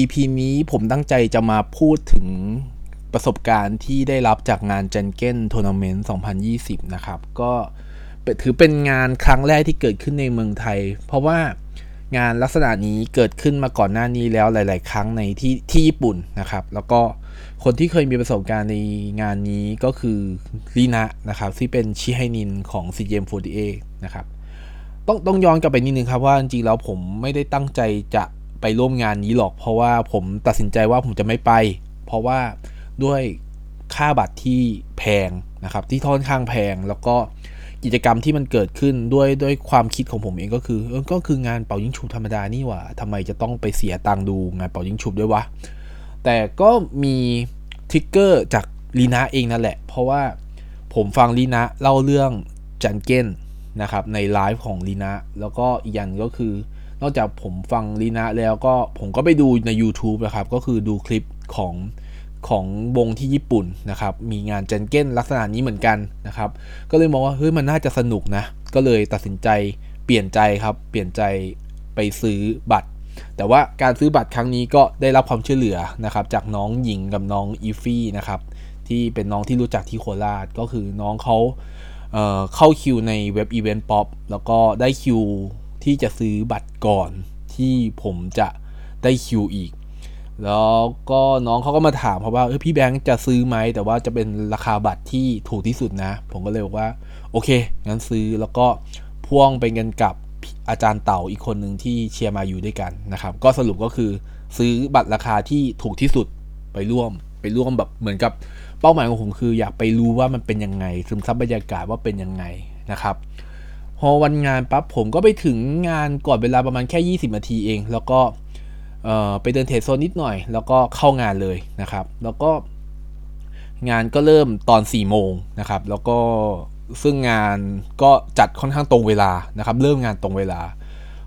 EP นี้ผมตั้งใจจะมาพูดถึงประสบการณ์ที่ได้รับจากงาน Janken Tournament 2020 นะครับ ก็ถือเป็นงานครั้งแรกที่เกิดขึ้นในเมืองไทย เพราะว่างานลักษณะนี้เกิดขึ้นมาก่อนหน้านี้แล้วหลาย ๆ ครั้งในที่ที่ญี่ปุ่นนะครับ แล้วก็คนที่เคยมีประสบการณ์ในงานนี้ก็คือรินะนะครับที่เป็นชิไฮนินของ CGM48 นะครับต้องต้องย้อนกลับไปนิดนึงครับว่าจริงๆแล้วผมไม่ได้ตั้งใจจะ ไปร่วมงานนี้หรอก เพราะว่าผมตัดสินใจว่าผมจะไม่ไป เพราะว่าด้วยค่าบัตรที่แพงนะครับ ที่ท่อนข้างแพงแล้วก็กิจกรรมที่มันเกิดขึ้นด้วยด้วยความคิดของผมเองก็คือก็คืองานเป่ายิงฉุบธรรมดานี่หว่าทำไมจะต้องไปเสียตังค์ดูงานเป่ายิงฉุบด้วยวะแต่ก็มีทริกเกอร์จากลีนาเองนั่นแหละ เพราะว่าผมฟังลีนาเล่าเรื่องจันเก้นนะครับในไลฟ์ของลีนาแล้วก็อีกอย่างก็คือ นอกจากผมฟังลีนาแล้วก็ผมก็ไปดูใน YouTube นะครับ ก็คือดูคลิปของของวงที่ญี่ปุ่นนะครับ มีงานเจนเก้นลักษณะนี้เหมือนกันนะครับ ก็เลยมองว่าเฮ้ยมันน่าจะสนุกนะ ก็เลยตัดสินใจเปลี่ยนใจครับ เปลี่ยนใจไปซื้อบัตร แต่ว่าการซื้อบัตรครั้งนี้ก็ได้รับความช่วยเหลือนะครับ จากน้องหญิงกับน้องอีฟี่นะครับ ที่เป็นน้องที่รู้จักที่โคราชก็คือน้องเขาเข้าคิวในเว็บ Eventpop แล้วก็ได้คิว ที่จะซื้อบัตรก่อนที่ผมจะได้คิวอีก แล้วก็น้องเขาก็มาถามเพราะว่าเออพี่แบงค์จะซื้อไหมแต่ว่าจะเป็นราคาบัตรที่ถูกที่สุดนะ ผมก็เลยบอกว่าโอเคงั้นซื้อแล้วก็พ่วงเป็นกันกับอาจารย์เต่าอีกคนหนึ่งที่เชียร์มาอยู่ด้วยกันนะครับ ก็สรุปก็คือซื้อบัตรราคาที่ถูกที่สุดไปร่วมไปร่วมแบบเหมือนกับเป้าหมายของผมคือ อยากไปรู้ว่ามันเป็นยังไงซึมซับบรรยากาศว่าเป็นยังไงนะครับ พอวันงานปั๊บผมก็ไปถึงงานก่อนเวลาประมาณแค่ 20 นาทีเอง แล้วก็ไปเดินเทรดโซนนิดหน่อย แล้วก็เข้างานเลยนะครับ แล้วก็งานก็เริ่มตอน 4 โมงนะครับ แล้วก็ซึ่งงานก็จัดค่อนข้างตรงเวลานะครับ เริ่มงานตรงเวลา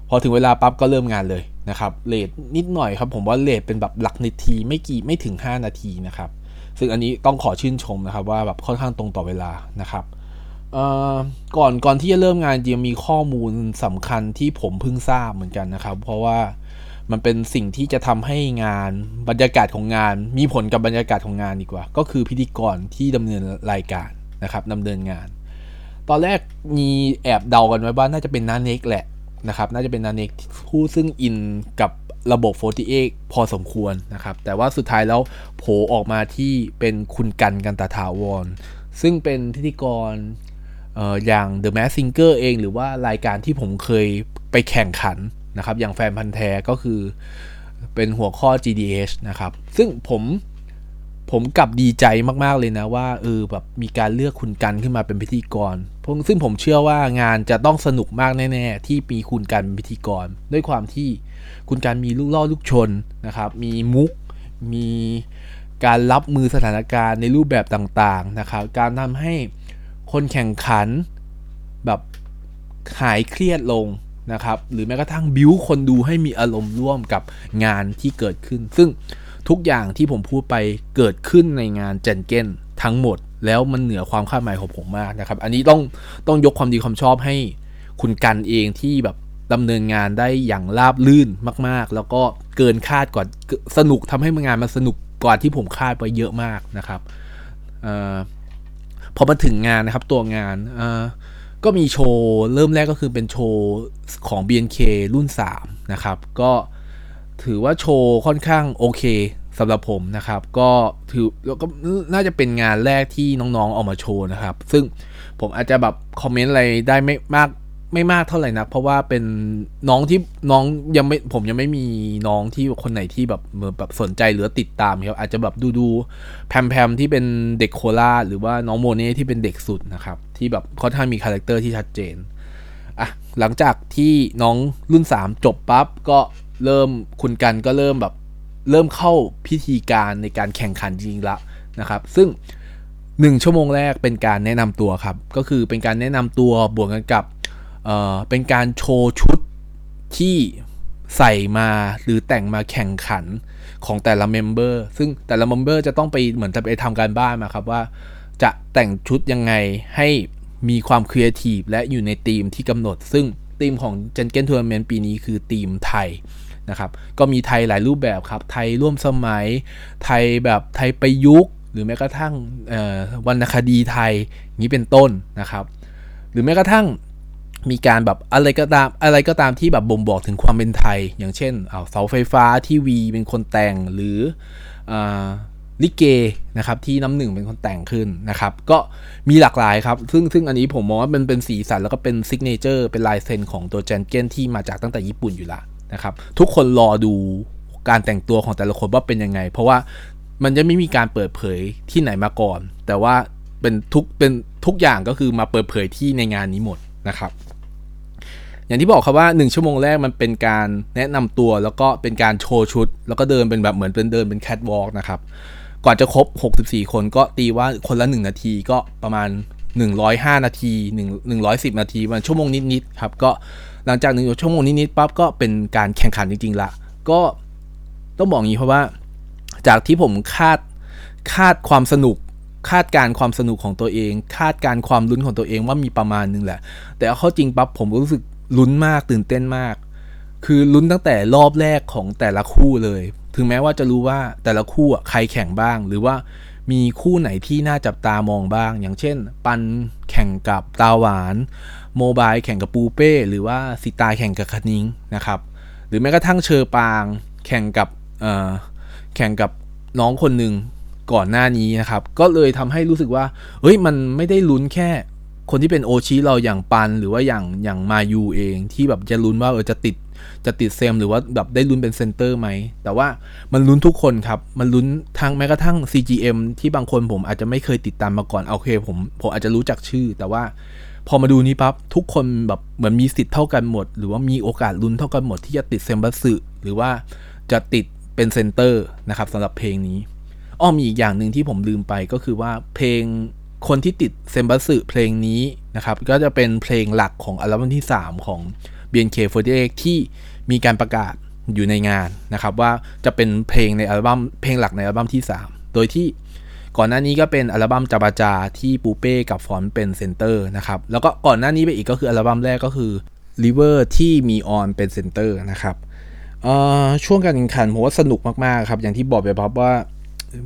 พอถึงเวลาปั๊บก็เริ่มงานเลยนะครับเลทนิดหน่อยครับ ผมว่าเลทเป็นแบบหลักนาทีไม่กี่ไม่ถึง 5 นาทีนะครับ ซึ่งอันนี้ต้องขอชื่นชมนะครับว่าแบบค่อนข้างตรงต่อเวลานะครับ ก่อนก่อนที่จะเริ่มงานจริงมีข้อมูลสำคัญที่ผมเพิ่งทราบเหมือนกันนะครับ เพราะว่ามันเป็นสิ่งที่จะทำให้งานบรรยากาศของงาน มีผลกับบรรยากาศของงานดีกว่า ก็คือพิธีกรที่ดำเนินรายการนะครับดำเนินงาน ตอนแรกมีแอบเดากันไว้ว่าน่าจะเป็นนาเน็กแหละนะครับ น่าจะเป็นนาเน็กผู้ซึ่งอินกับระบบ 48 พอสมควรนะครับ แต่ว่าสุดท้ายแล้วโผออกมาที่เป็นคุณกันกันตาถาวร ซึ่งเป็นพิธีกร อย่าง The Mask Singer เองหรือว่ารายการที่ผมเคยไปแข่งขันนะครับ อย่างแฟนพันธ์แท้ก็คือเป็นหัวข้อ GDH นะครับ ซึ่งผมผมกลับดีใจมากๆเลยนะว่าเออแบบมีการเลือกคุณกันขึ้นมาเป็นพิธีกรซึ่งผมเชื่อว่างานจะต้องสนุกมากแน่ๆ ที่มีคุณกันเป็นพิธีกร ด้วยความที่คุณกันมีลูกล่อลูกชนนะครับ มีมุก มีการรับมือสถานการณ์ในรูปแบบต่างๆนะครับ การทำให้ คนแข่งขันแบบหายเครียดลงนะครับ หรือแม้กระทั่งบิวคนดูให้มีอารมณ์ร่วมกับงานที่เกิดขึ้น ซึ่งทุกอย่างที่ผมพูดไปเกิดขึ้นในงานเจนเก้นทั้งหมด แล้วมันเหนือความคาดหมายของผมมากนะครับ อันนี้ต้องต้องยกความดีความชอบให้คุณกันเองที่แบบดำเนินงานได้อย่างราบลื่นมาก ๆ แล้วก็เกินคาดกว่าสนุกทำให้งานมันสนุกกว่าที่ผมคาดไปเยอะมากนะครับอ พอมาถึงงานนะครับตัวงานก็มีโชว์ เริ่มแรกก็คือเป็นโชว์ของ BNK รุ่น 3 นะครับ ก็ถือว่าโชว์ค่อนข้างโอเคสำหรับผมนะครับ ก็ถือแล้วก็น่าจะเป็นงานแรกที่น้องๆออกมาโชว์นะครับ ซึ่งผมอาจจะแบบคอมเมนต์อะไรได้ไม่มาก ไม่มากเท่าไหร่นัก เพราะว่าเป็นน้องที่น้องยังไม่ผมยังไม่มีน้องที่คนไหนที่แบบเหมือนแบบสนใจหรือติดตามครับอาจจะแบบดูดูแพมแพมที่เป็นเด็กโคราชหรือว่าน้องโมเน่ที่เป็นเด็กสุดนะครับ ที่แบบค่อนข้างมี character ที่ชัดเจนอะหลังจากที่น้องรุ่น 3 จบปั๊บก็เริ่มคุณกันก็เริ่มแบบเริ่มเข้าพิธีการในการแข่งขันจริงละนะครับ ซึ่ง 1 ชั่วโมงแรกเป็นการแนะนำตัวครับ ก็คือเป็นการแนะนำตัวบวกกันกับ เอ่อเป็นการโชว์ชุดที่ใส่มาหรือแต่งมาแข่งขันของแต่ละ member ซึ่งแต่ละ member จะต้องไปเหมือนจะไปทำการบ้านมาครับว่า จะแต่งชุดยังไงให้มีความครีเอทีฟและอยู่ในธีมที่กำหนด ซึ่งธีมของ j e n เก n Tournament ปีนี้คือธีมไทยนะครับ ก็มีไทยหลายรูปแบบครับ ไทยร่วมสมัย ไทยแบบไทยประยุกต์ หรือแม้กระทั่งวรรณคดีไทยนี้เป็นต้นนะครับ หรือแม้กระทั่ง มีการแบบอะไรก็ตามอะไรก็ตามที่แบบบ่งบอกถึงความเป็นไทย อย่างเช่นเอาเสาไฟฟ้าที่วีเป็นคนแต่งหรือลิเกนะครับที่น้ำหนึ่งเป็นคนแต่งขึ้นนะครับ ก็มีหลากหลายครับ ซึ่งซึ่งอันนี้ผมมองว่ามันเป็นสีสันแล้วก็เป็นซิกเนเจอร์เป็นลายเซ็นของตัวแจนเก้นที่มาจากตั้งแต่ญี่ปุ่นอยู่ละนะครับทุกคนรอดูการแต่งตัวของแต่ละคนว่าเป็นยังไง เพราะว่ามันจะไม่มีการเปิดเผยที่ไหนมาก่อน แต่ว่าเป็นทุกเป็นทุกอย่างก็คือมาเปิดเผยที่ในงานนี้หมดนะครับ อย่างที่บอกครับว่า 1 ชั่วโมงแรกมันเป็นการแนะนำตัวแล้วก็เป็นการโชว์ชุด แล้วก็เดินเป็นแบบเหมือนเป็นเดินเป็นแคทวอล์กนะครับก่อนจะครบ 64 คนก็ตีว่าคนละ 1 นาทีก็ประมาณ 105 นาที1 110 นาทีมันชั่วโมงนิดๆครับก็หลังจากหนึ่งชั่วโมงนิดๆปั๊บก็เป็นการแข่งขันจริงๆละก็ต้องบอกงี้เพราะว่าจากที่ผมคาดคาดความสนุกคาดการความสนุกของตัวเอง คาดการความลุ้นของตัวเองว่ามีประมาณนึงแหละ แต่เอาเข้าจริงปั๊บผมรู้สึก ลุ้นมากตื่นเต้นมาก คือลุ้นตั้งแต่รอบแรกของแต่ละคู่เลย ถึงแม้ว่าจะรู้ว่าแต่ละคู่ใครแข่งบ้าง หรือว่ามีคู่ไหนที่น่าจับตามองบ้าง อย่างเช่น ปันแข่งกับตาหวานโมบายแข่งกับปูเป้ หรือว่าสิตาแข่งกับคณิงนะครับ หรือแม้กระทั่งเชอปาง แข่งกับแข่งกับน้องคนหนึ่งก่อนหน้านี้นะครับ ก็เลยทำให้รู้สึกว่า เฮ้ย มันไม่ได้ลุ้นแค่ คนที่เป็นโอชิเราอย่างปันหรือว่าอย่างอย่างมายูเองที่แบบจะลุ้นว่าเออจะติดจะติดเซมหรือว่าแบบได้ลุ้นเป็น center ไหม แต่ว่ามันลุ้นทุกคนครับ มันลุ้นทั้งแม้กระทั่ง CGM ที่บางคนผมอาจจะไม่เคยติดตามมาก่อน โอเคผมผมอาจจะรู้จักชื่อ แต่ว่าพอมาดูนี้ปั๊บทุกคนแบบเหมือนมีสิทธิ์เท่ากันหมด หรือว่ามีโอกาสลุ้นเท่ากันหมดที่จะติดเซมบัสึหรือว่าจะติดเป็น centerนะครับสำหรับเพลงนี้อ้อมีอีกอย่างหนึ่งที่ผมลืมไปก็คือว่าเพลง คนที่ติดเซมบัสึเพลงนี้นะครับ ก็จะเป็นเพลงหลักของอัลบั้มที่ 3 ของ BNK48 ที่มีการประกาศอยู่ในงานนะครับว่าจะเป็นเพลงในอัลบั้มเพลงหลักในอัลบั้มที่ 3 โดยที่ก่อนหน้านี้ก็เป็นอัลบั้มจาบาจาที่ปูเป้กับฟอนเป็น center นะครับแล้วก็ก่อนหน้านี้ไปอีกก็คืออัลบั้มแรกก็คือ River ที่มีออนเป็น center นะครับช่วงการแข่งขันผมว่าสนุกมาก ๆ ครับ อย่างที่บอกไปครับว่า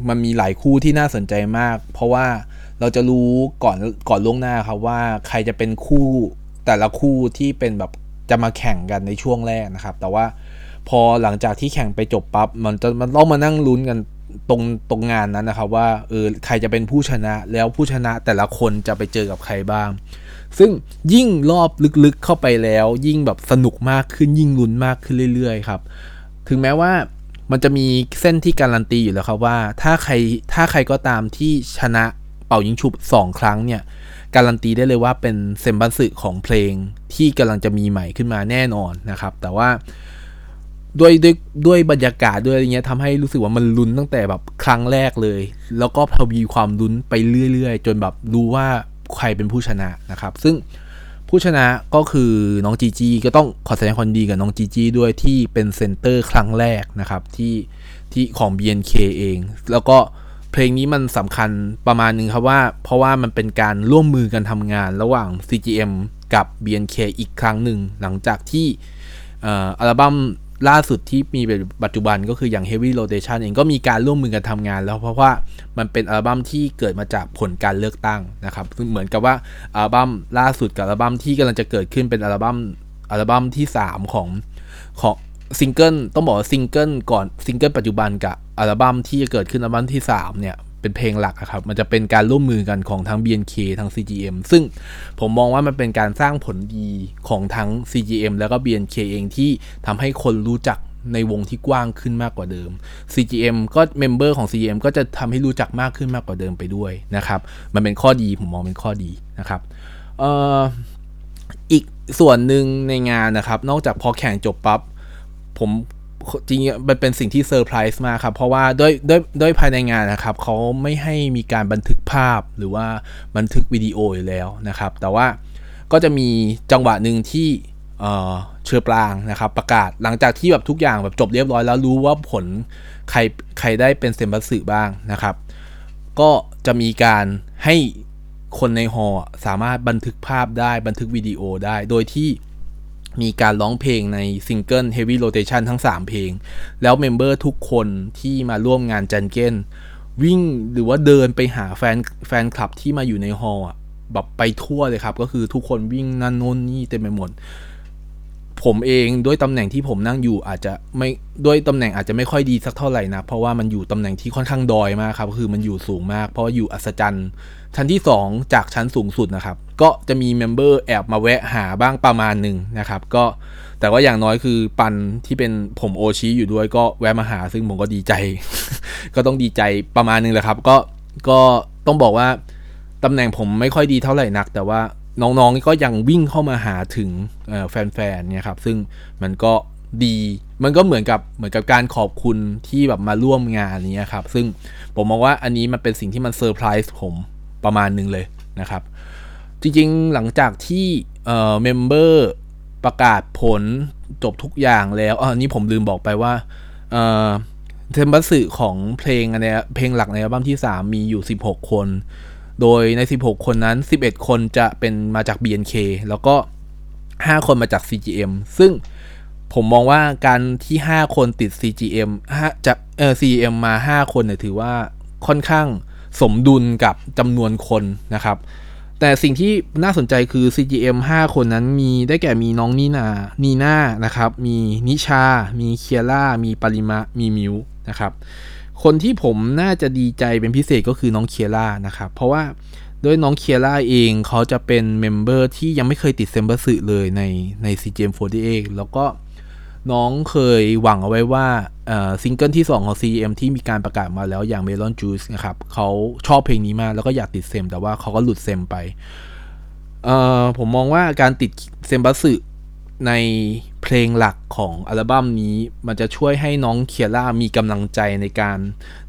มันมีหลายคู่ที่น่าสนใจมาก เพราะว่า เราจะรู้ก่อนก่อนล่วงหน้าครับว่าใครจะเป็นคู่แต่ละคู่ที่เป็นแบบจะมาแข่งกันในช่วงแรกนะครับ แต่ว่าพอหลังจากที่แข่งไปจบปับ๊บมันจะมันต้องมานั่งลุ้นกันตรงตรงงานนั้นนะครับ ว่าเออใครจะเป็นผู้ชนะแล้วผู้ชนะแต่ละคนจะไปเจอกับใครบ้าง ซึ่งยิ่งรอบลึกๆเข้าไปแล้ว ยิ่งแบบสนุกมากขึ้นยิ่งลุ้นมากขึ้นเรื่อยๆครับ ถึงแม้ว่ามันจะมีเส้นที่การันตีอยู่แล้วครับว่า ถ้าใครถ้าใครก็ตามที่ชนะ เป่ายิงฉุบสองครั้งเนี่ย การันตีได้เลยว่าเป็นเซมบันสึของเพลงที่กำลังจะมีใหม่ขึ้นมาแน่นอนนะครับ แต่ว่าด้วยด้วยด้วยบรรยากาศด้วยอะไรเงี้ยทำให้รู้สึกว่ามันลุ้นตั้งแต่แบบครั้งแรกเลย แล้วก็ทวีความลุ้นไปเรื่อยๆ จนแบบรู้ว่าใครเป็นผู้ชนะนะครับ ซึ่งผู้ชนะก็คือน้องจีจีก็ต้องขอแสดงความดีกับน้องจีจีด้วยที่เป็นเซนเตอร์ครั้งแรกนะครับที่ที่ของ BNK เอง แล้วก็ เพลงนี้มันสำคัญประมาณนึงครับว่า เพราะว่ามันเป็นการร่วมมือกันทำงานระหว่าง CGM กับ BNK อีกครั้งหนึ่ง หลังจากที่อัลบั้มล่าสุดที่มีปัจจุบันก็คืออย่าง Heavy Rotation เองก็มีการร่วมมือกันทำงานแล้วเพราะว่ามันเป็นอัลบั้มที่เกิดมาจากผลการเลือกตั้งนะครับซึ่งเหมือนกับว่าอัลบั้มล่าสุดกับอัลบั้มที่กำลังจะเกิดขึ้นเป็นอัลบั้มอัลบั้มที่ 3 ของของ ซิงเกิลต้องบอกว่าซิงเกิลก่อนซิงเกิลปัจจุบันกับอัลบั้มที่จะเกิดขึ้นอัลบั้มที่ 3 เนี่ย เป็นเพลงหลักครับ มันจะเป็นการร่วมมือกันของทั้ง BNK ทั้ง CGM ซึ่งผมมองว่ามันเป็นการสร้างผลดีของทั้ง CGM แล้วก็ BNK เองที่ทำให้คนรู้จักในวงที่กว้างขึ้นมากกว่าเดิม CGM ก็ member ของ CGM ก็จะทำให้รู้จักมากขึ้นมากกว่าเดิมไปด้วยนะครับ มันเป็นข้อดีผมมองเป็นข้อดีนะครับอ อ อีกส่วนหนึ่งในงานนะครับ นอกจากพอแข่งจบปั๊บ ผมจริงมันเป็นสิ่งที่เซอร์ไพรส์มากครับ เพราะว่าด้วยด้วยด้วยภายในงานนะครับ เขาไม่ให้มีการบันทึกภาพหรือว่าบันทึกวิดีโออยู่แล้วนะครับ แต่ว่าก็จะมีจังหวะหนึ่งที่เชื้อปรางนะครับ ประกาศหลังจากที่แบบทุกอย่างแบบจบเรียบร้อยแล้วรู้ว่าผลใครใครได้เป็นเซมบัสึบ้างนะครับ ก็จะมีการให้คนในหอสามารถบันทึกภาพได้บันทึกวิดีโอได้ โดยที่ มีการร้องเพลงในซิงเกิล Heavy Rotation ทั้ง 3 เพลง แล้ว member ทุกคนที่มาร่วมงาน Janken วิ่งหรือว่าเดินไปหาแฟนแฟนคลับที่มาอยู่ในฮอลล์แบบไปทั่วเลยครับ ก็คือทุกคนวิ่งนั่นโน่นนี่เต็มไปหมด ผมเองด้วยตำแหน่งที่ผมนั่งอยู่อาจจะไม่ด้วยตำแหน่งอาจจะไม่ค่อยดีสักเท่าไหร่นะเพราะว่ามันอยู่ตำแหน่งที่ค่อนข้างดอยมากครับคือมันอยู่สูงมาก เพราะว่าอยู่อัศจรรย์ชั้นที่ 2 จากชั้นสูงสุดนะครับ ก็จะมีเมมเบอร์แอบมาแวะหาบ้างประมาณหนึ่งนะครับ ก็แต่ว่าอย่างน้อยคือปันที่เป็นผมโอชิอยู่ด้วยก็แวะมาหา ซึ่งผมก็ดีใจ ก็ต้องดีใจประมาณนึงแหละครับ ก็ก็ต้องบอกว่าตำแหน่งผมไม่ค่อยดีเท่าไหร่นัก แต่ว่า น้องๆก็ยังวิ่งเข้ามาหาถึงแฟนๆเนี่ยครับ ซึ่งมันก็ดี มันก็เหมือนกับเหมือนกับการขอบคุณที่แบบมาร่วมงานนี้ครับ ซึ่งผมมองว่าอันนี้มันเป็นสิ่งที่มันเซอร์ไพรส์ผมประมาณนึงเลยนะครับ จริงๆหลังจากที่เอ่อ member ประกาศผลจบทุกอย่างแล้วอันนี้ผมลืมบอกไปว่าเอ่อเทมบัสึของเพลงอันนี้เพลงหลักในอัลบั้มที่ 3 มีอยู่ 16 คน โดยใน 16 คนนั้น 11 คนจะเป็นมาจาก BNK แล้วก็ 5 คนมาจาก CGM ซึ่งผมมองว่าการที่ 5 คนติด CGM 5จะเออ CGM มา 5 คนเนี่ยถือว่าค่อนข้างสมดุลกับจำนวนคนนะครับ แต่สิ่งที่น่าสนใจคือ CGM 5 คนนั้นมีได้แก่มีน้องนีนา นีน่านะครับ มีนิชา มีเคียร่า มีปริมะ มีมิวนะครับ คนที่ผมน่าจะดีใจเป็นพิเศษก็คือน้องเคียร่านะครับ เพราะว่าด้วยน้องเคียร่าเองเขาจะเป็น member ที่ยังไม่เคยติดเซ็มบัตสึเลยในใน CGM 48 แล้วก็น้องเคยหวังเอาไว้ว่าซิงเกิลที่ 2 ของ CGM ที่มีการประกาศมาแล้วอย่าง Melon Juice นะครับเขาชอบเพลงนี้มากแล้วก็อยากติดเซม แต่ว่าเขาก็หลุดเซมไปผมมองว่าการติดเซมบัสึใน เพลงหลักของอัลบั้มนี้ มันจะช่วยให้น้องเคียร่ามีกำลังใจในการ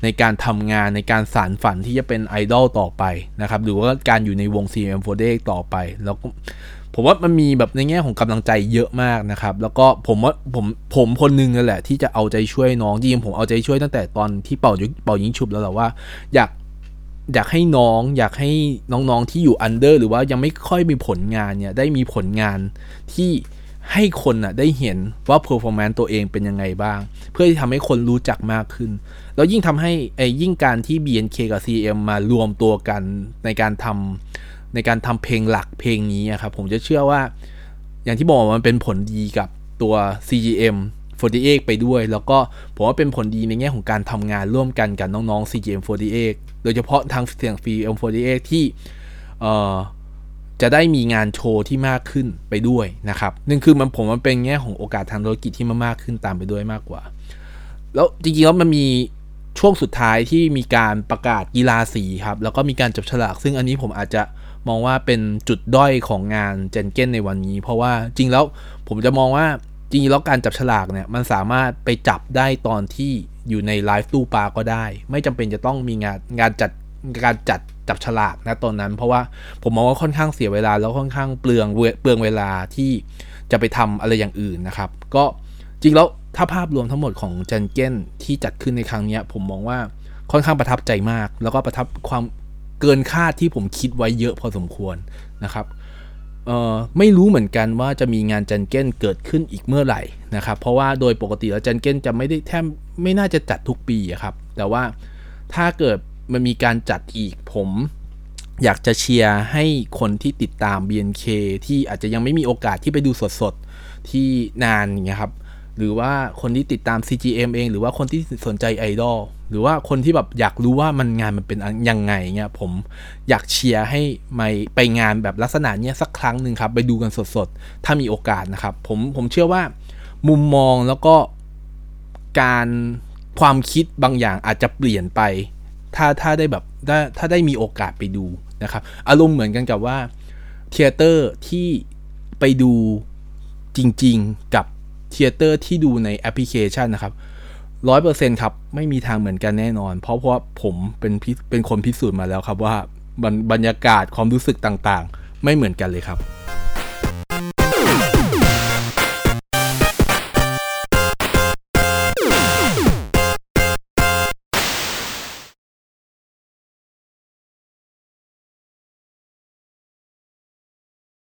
ในการทำงานในการสารฝันที่จะเป็นไอดอลต่อไปนะครับ หรือว่าการอยู่ในวง CM48 ต่อไป แล้วผมว่ามันมีแบบในแง่ของกำลังใจเยอะมากนะครับ แล้วก็ผมว่าผมผมคนนึงนั่นแหละ ที่จะเอาใจช่วยน้องจริงผมเอาใจช่วยตั้งแต่ตอนที่เป่าเป่ายิงฉุบแล้วแหละว่าอยากอยากให้น้องอยากให้น้องๆที่อยู่ under หรือว่ายังไม่ค่อยมีผลงานเนี่ยได้มีผลงานที่ ให้คนอะได้เห็นว่า performance ตัวเองเป็นยังไงบ้าง เพื่อที่ทำให้คนรู้จักมากขึ้น แล้วยิ่งทำให้ไอ้ยิ่งการที่ BNK กับ CGM มารวมตัวกันในการทำในการทำเพลงหลักเพลงนี้ครับผมจะเชื่อว่า อย่างที่บอกมันเป็นผลดีกับตัว CGM 48ไปด้วย แล้วก็ผมว่าเป็นผลดีในแง่ของการทำงานร่วมกันกับน้องๆ CGM 48 โดยเฉพาะทางเสียง CGM 48 ที่เอ่อ จะได้มีงานโชว์ที่มากขึ้นไปด้วยนะครับนั่นคือมันผมมันเป็นแง่ของโอกาสทางธุรกิจที่มันมากขึ้นตามไปด้วยมากกว่า แล้วจริงๆแล้วมันมีช่วงสุดท้ายที่มีการประกาศกีฬาสีครับ แล้วก็มีการจับฉลาก ซึ่งอันนี้ผมอาจจะมองว่าเป็นจุดด้อยของงานเจนเก้นในวันนี้ เพราะว่าจริงแล้วผมจะมองว่าจริงๆแล้วการจับฉลากเนี่ยมันสามารถไปจับได้ตอนที่อยู่ในไลฟ์ตู้ปลาก็ได้ ไม่จำเป็นจะต้องมีงานงานจัดการจัด จับฉลากนะตอนนั้น เพราะว่าผมมองว่าค่อนข้างเสียเวลาแล้วค่อนข้างเปลืองเปลืองเวลาที่จะไปทำอะไรอย่างอื่นนะครับ ก็จริงแล้วถ้าภาพรวมทั้งหมดของเจนเก้นที่จัดขึ้นในครั้งนี้ผมมองว่าค่อนข้างประทับใจมาก แล้วก็ประทับความเกินคาดที่ผมคิดไว้เยอะพอสมควรนะครับเอ่อไม่รู้เหมือนกันว่าจะมีงานจันเก้นเกิดขึ้นอีกเมื่อไหร่นะครับ เพราะว่าโดยปกติแล้วจันเก้นจะไม่ได้แทบไม่น่าจะจัดทุกปีครับ แต่ว่าถ้าเกิด มันมีการจัดอีกผมอยากจะเชียร์ให้คนที่ติดตาม BNK ที่อาจจะยังไม่มีโอกาสที่ไปดูสดๆ ที่นานอย่างเงี้ยครับ หรือว่าคนที่ติดตาม CGM เอง หรือว่าคนที่สนใจไอดอลหรือว่าคนที่แบบอยากรู้ว่ามันงานมันเป็นยังไงเงี้ยผมอยากเชียร์ให้มาไปงานแบบลักษณะเนี้ยสักครั้งหนึ่งครับ ไปดูกันสดๆ ถ้ามีโอกาสนะครับ ผมผมเชื่อว่ามุมมองแล้วก็การความคิดบางอย่างอาจจะเปลี่ยนไป ถ้าถ้าได้แบบถ้าถ้าได้มีโอกาสไปดูนะครับ อารมณ์เหมือนกันกับว่าเทเตอร์ที่ไปดูจริง ๆ กับเทเตอร์ที่ดูในแอปพลิเคชันนะครับร้อยเปอร์เซ็นครับ ไม่มีทางเหมือนกันแน่นอน เพราะเพราะผมเป็นเป็นคนพิสูจน์มาแล้วครับว่าบรรยากาศความรู้สึกต่างๆ ไม่เหมือนกันเลยครับ